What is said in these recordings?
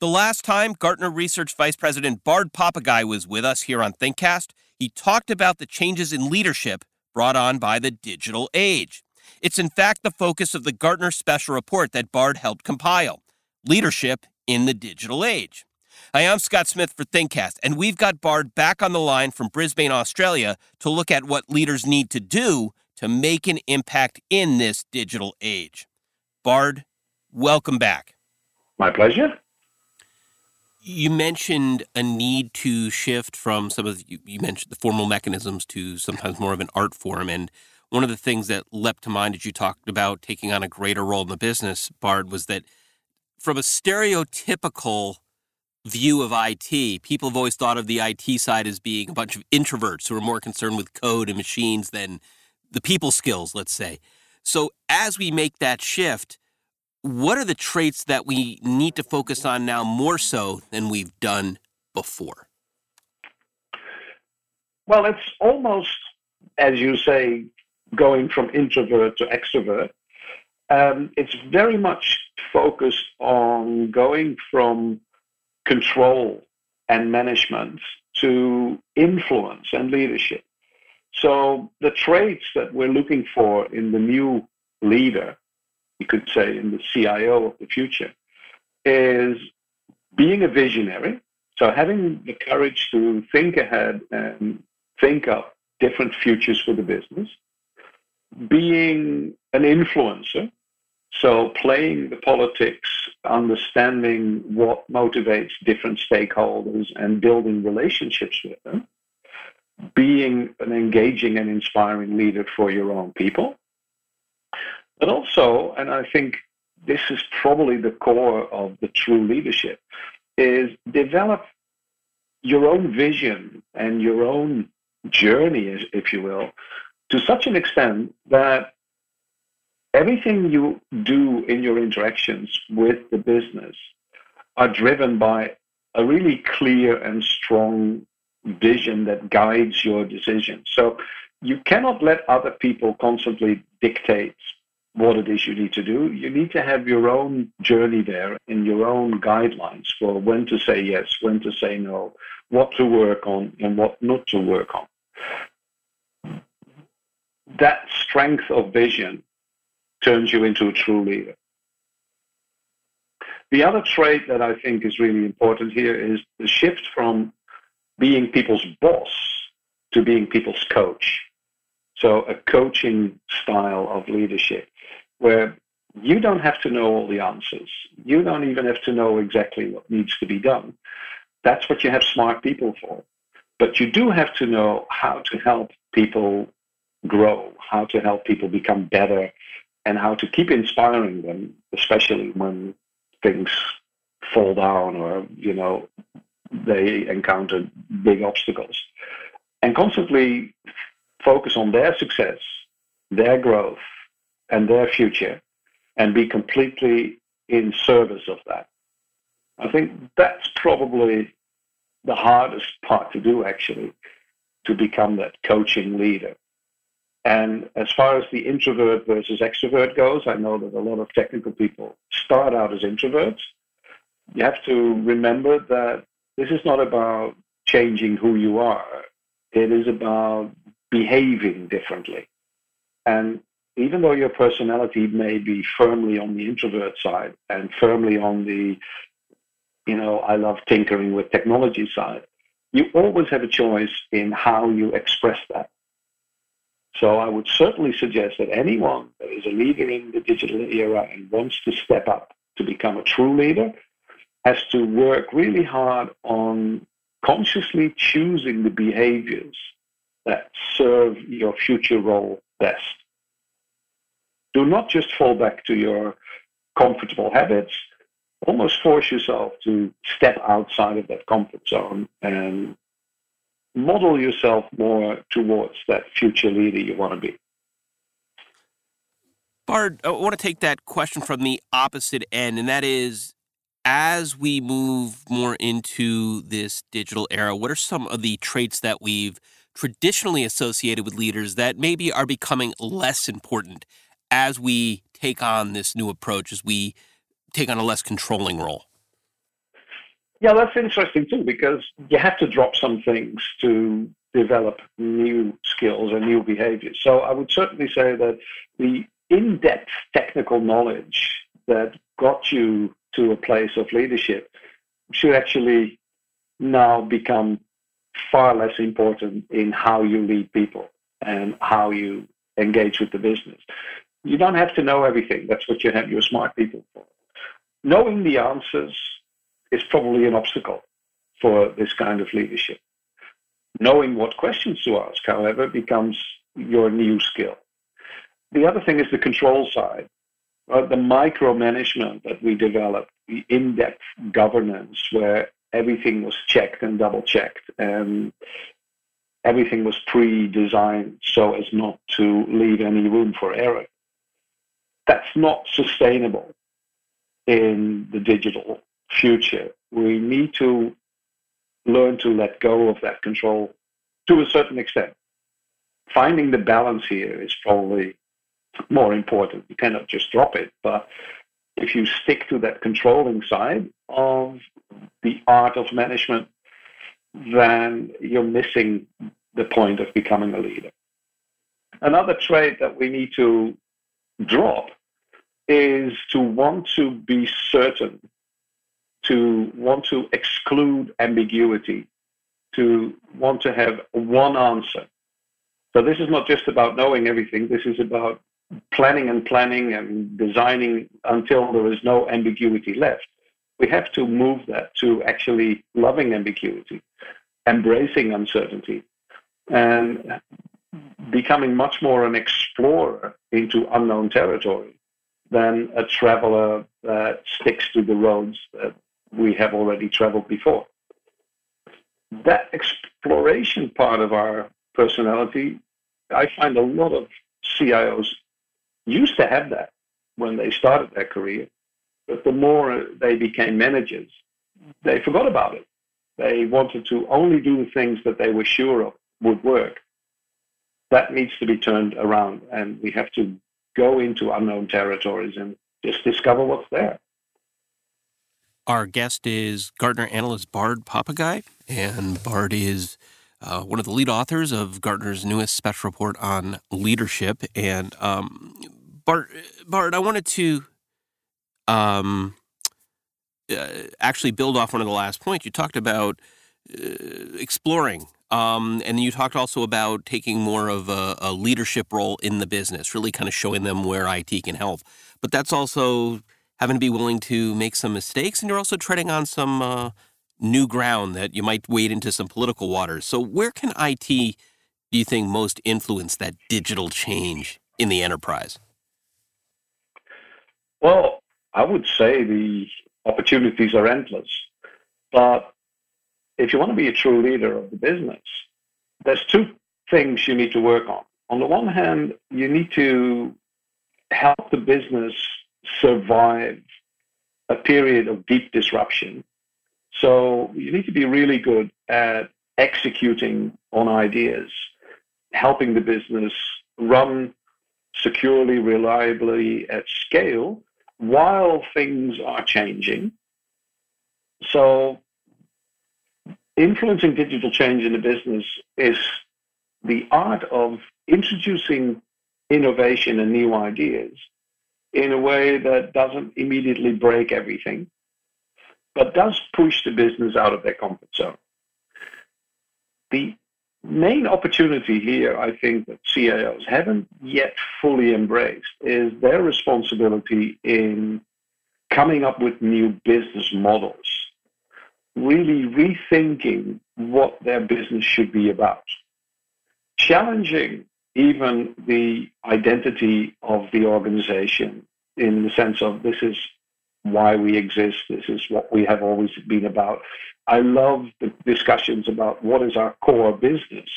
The last time Gartner Research Vice President Bard Papegaaij was with us here on ThinkCast, he talked about the changes in leadership brought on by the digital age. It's in fact the focus of the Gartner special report that Bard helped compile Leadership in the Digital Age. Hi, I'm Scott Smith for ThinkCast, and we've got Bard back on the line from Brisbane, Australia to look at what leaders need to do to make an impact in this digital age. Bard, welcome back. My pleasure. You mentioned a need to shift from some of you, you mentioned the formal mechanisms to sometimes more of an art form. And one of the things that leapt to mind as you talked about taking on a greater role in the business, Bard, was that from a stereotypical view of IT, people have always thought of the IT side as being a bunch of introverts who are more concerned with code and machines than the people skills, let's say. So as we make that shift, what are the traits that we need to focus on now more so than we've done before? Well, it's almost, as you say, going from introvert to extrovert. Um, it's very much focused on going from control and management to influence and leadership. So the traits that we're looking for in the new leader you could say, in the CIO of the future, is being a visionary. So having the courage to think ahead and think up different futures for the business, being an influencer, so playing the politics, understanding what motivates different stakeholders and building relationships with them, being an engaging and inspiring leader for your own people, but also, and I think this is probably the core of the true leadership, is develop your own vision and your own journey, if you will, to such an extent that everything you do in your interactions with the business are driven by a really clear and strong vision that guides your decisions. So you cannot let other people constantly dictate what it is you need to do. You need to have your own journey there and your own guidelines for when to say yes, when to say no, what to work on, and what not to work on. That strength of vision turns you into a true leader. The other trait that I think is really important here is the shift from being people's boss to being people's coach. So, a coaching style of leadership where you don't have to know all the answers. You don't even have to know exactly what needs to be done. That's what you have smart people for. But you do have to know how to help people grow, how to help people become better, and how to keep inspiring them, especially when things fall down or, you know, they encounter big obstacles. And constantly focus on their success, their growth, and their future and be completely in service of that. I think that's probably the hardest part to do, actually, to become that coaching leader. And as far as the introvert versus extrovert goes, I know that a lot of technical people start out as introverts. You have to remember that this is not about changing who you are, it is about behaving differently. And even though your personality may be firmly on the introvert side and firmly on the, you know, I love tinkering with technology side, you always have a choice in how you express that. So I would certainly suggest that anyone that is a leader in the digital era and wants to step up to become a true leader has to work really hard on consciously choosing the behaviors that serve your future role best do not just fall back to your comfortable habits. Almost force yourself to step outside of that comfort zone and model yourself more towards that future leader you want to be. Bard, I want to take that question from the opposite end, and that is as we move more into this digital era, what are some of the traits that we've traditionally associated with leaders that maybe are becoming less important as we take on this new approach, as we take on a less controlling role? Yeah, that's interesting too, because you have to drop some things to develop new skills and new behaviors. So I would certainly say that the in depth technical knowledge that got you to a place of leadership should actually now become far less important in how you lead people and how you engage with the business. You don't have to know everything. That's what you have your smart people for. Knowing the answers is probably an obstacle for this kind of leadership. Knowing what questions to ask, however, becomes your new skill. The other thing is the control side, right? the micromanagement that we developed, the in depth governance where everything was checked and double checked and everything was pre designed so as not to leave any room for error. That's not sustainable in the digital future. We need to learn to let go of that control to a certain extent. Finding the balance here is probably more important. You cannot just drop it, but if you stick to that controlling side of the art of management, then you're missing the point of becoming a leader. Another trait that we need to drop is to want to be certain to want to exclude ambiguity, to want to have one answer. So this is not just about knowing everything, this is about planning and planning and designing until there is no ambiguity left. We have to move that to actually loving ambiguity, embracing uncertainty, and becoming much more an explorer into unknown territory than a traveler that sticks to the roads that we have already traveled before. That exploration part of our personality, I find a lot of CIOs used to have that when they started their career, but the more they became managers, they forgot about it. They wanted to only do things that they were sure of would work. That needs to be turned around, and we have to go into unknown territories and just discover what's there. Our guest is Gartner analyst Bard Papegaaij, and Bard is uh, one of the lead authors of Gartner's newest special report on leadership. And um, Bard, Bard, I wanted to um, uh, actually build off one of the last points. You talked about uh, exploring um, and you talked also about taking more of a, a, leadership role in the business, really kind of showing them where IT can help. But that's also having to be willing to make some mistakes, and you're also treading on some uh, new ground that you might wade into some political waters. So, where can IT, do you think, most influence that digital change in the enterprise? Well, I would say the opportunities are endless. But if you want to be a true leader of the business, there's two things you need to work on. On the one hand, you need to help the business survive a period of deep disruption. So you need to be really good at executing on ideas, helping the business run securely, reliably at scale while things are changing. So influencing digital change in the business is the art of introducing innovation and new ideas in a way that doesn't immediately break everything, but does push the business out of their comfort zone. The main opportunity here, I think, that CIOs haven't yet fully embraced is their responsibility in coming up with new business models, really rethinking what their business should be about, challenging even the identity of the organization in the sense of this is why we exist, this is what we have always been about. I love the discussions about what is our core business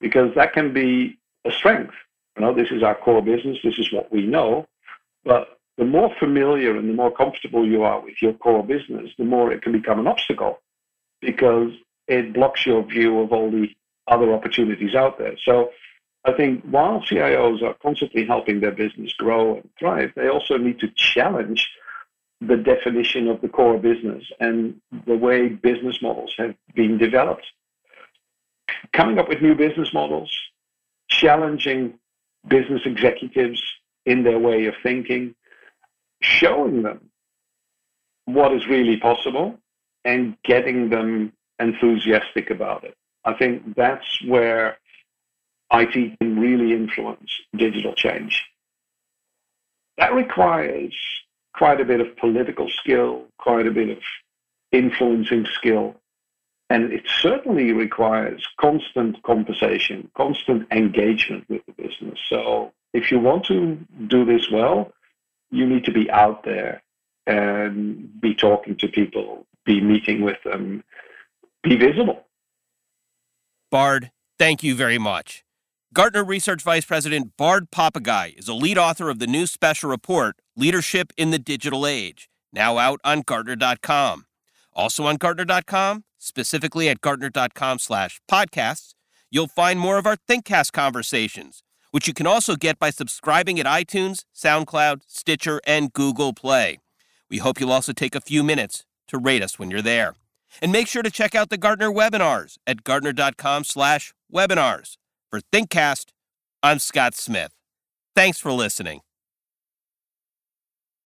because that can be a strength. You know, this is our core business, this is what we know. But the more familiar and the more comfortable you are with your core business, the more it can become an obstacle because it blocks your view of all the other opportunities out there. So I think while CIOs are constantly helping their business grow and thrive, they also need to challenge the definition of the core business and the way business models have been developed. Coming up with new business models, challenging business executives in their way of thinking, showing them what is really possible and getting them enthusiastic about it. I think that's where IT can really influence digital change. That requires quite a bit of political skill, quite a bit of influencing skill, and it certainly requires constant conversation, constant engagement with the business. So if you want to do this well, you need to be out there and be talking to people, be meeting with them, be visible. Bard, thank you very much. Gartner Research Vice President Bard Papegaaij is a lead author of the new special report, Leadership in the Digital Age, now out on Gartner.com. Also on Gartner.com, specifically at Gartner.com slash podcasts, you'll find more of our ThinkCast conversations, which you can also get by subscribing at iTunes, SoundCloud, Stitcher, and Google Play. We hope you'll also take a few minutes to rate us when you're there. And make sure to check out the Gartner webinars at Gartner.com slash webinars. For ThinkCast, I'm Scott Smith. Thanks for listening.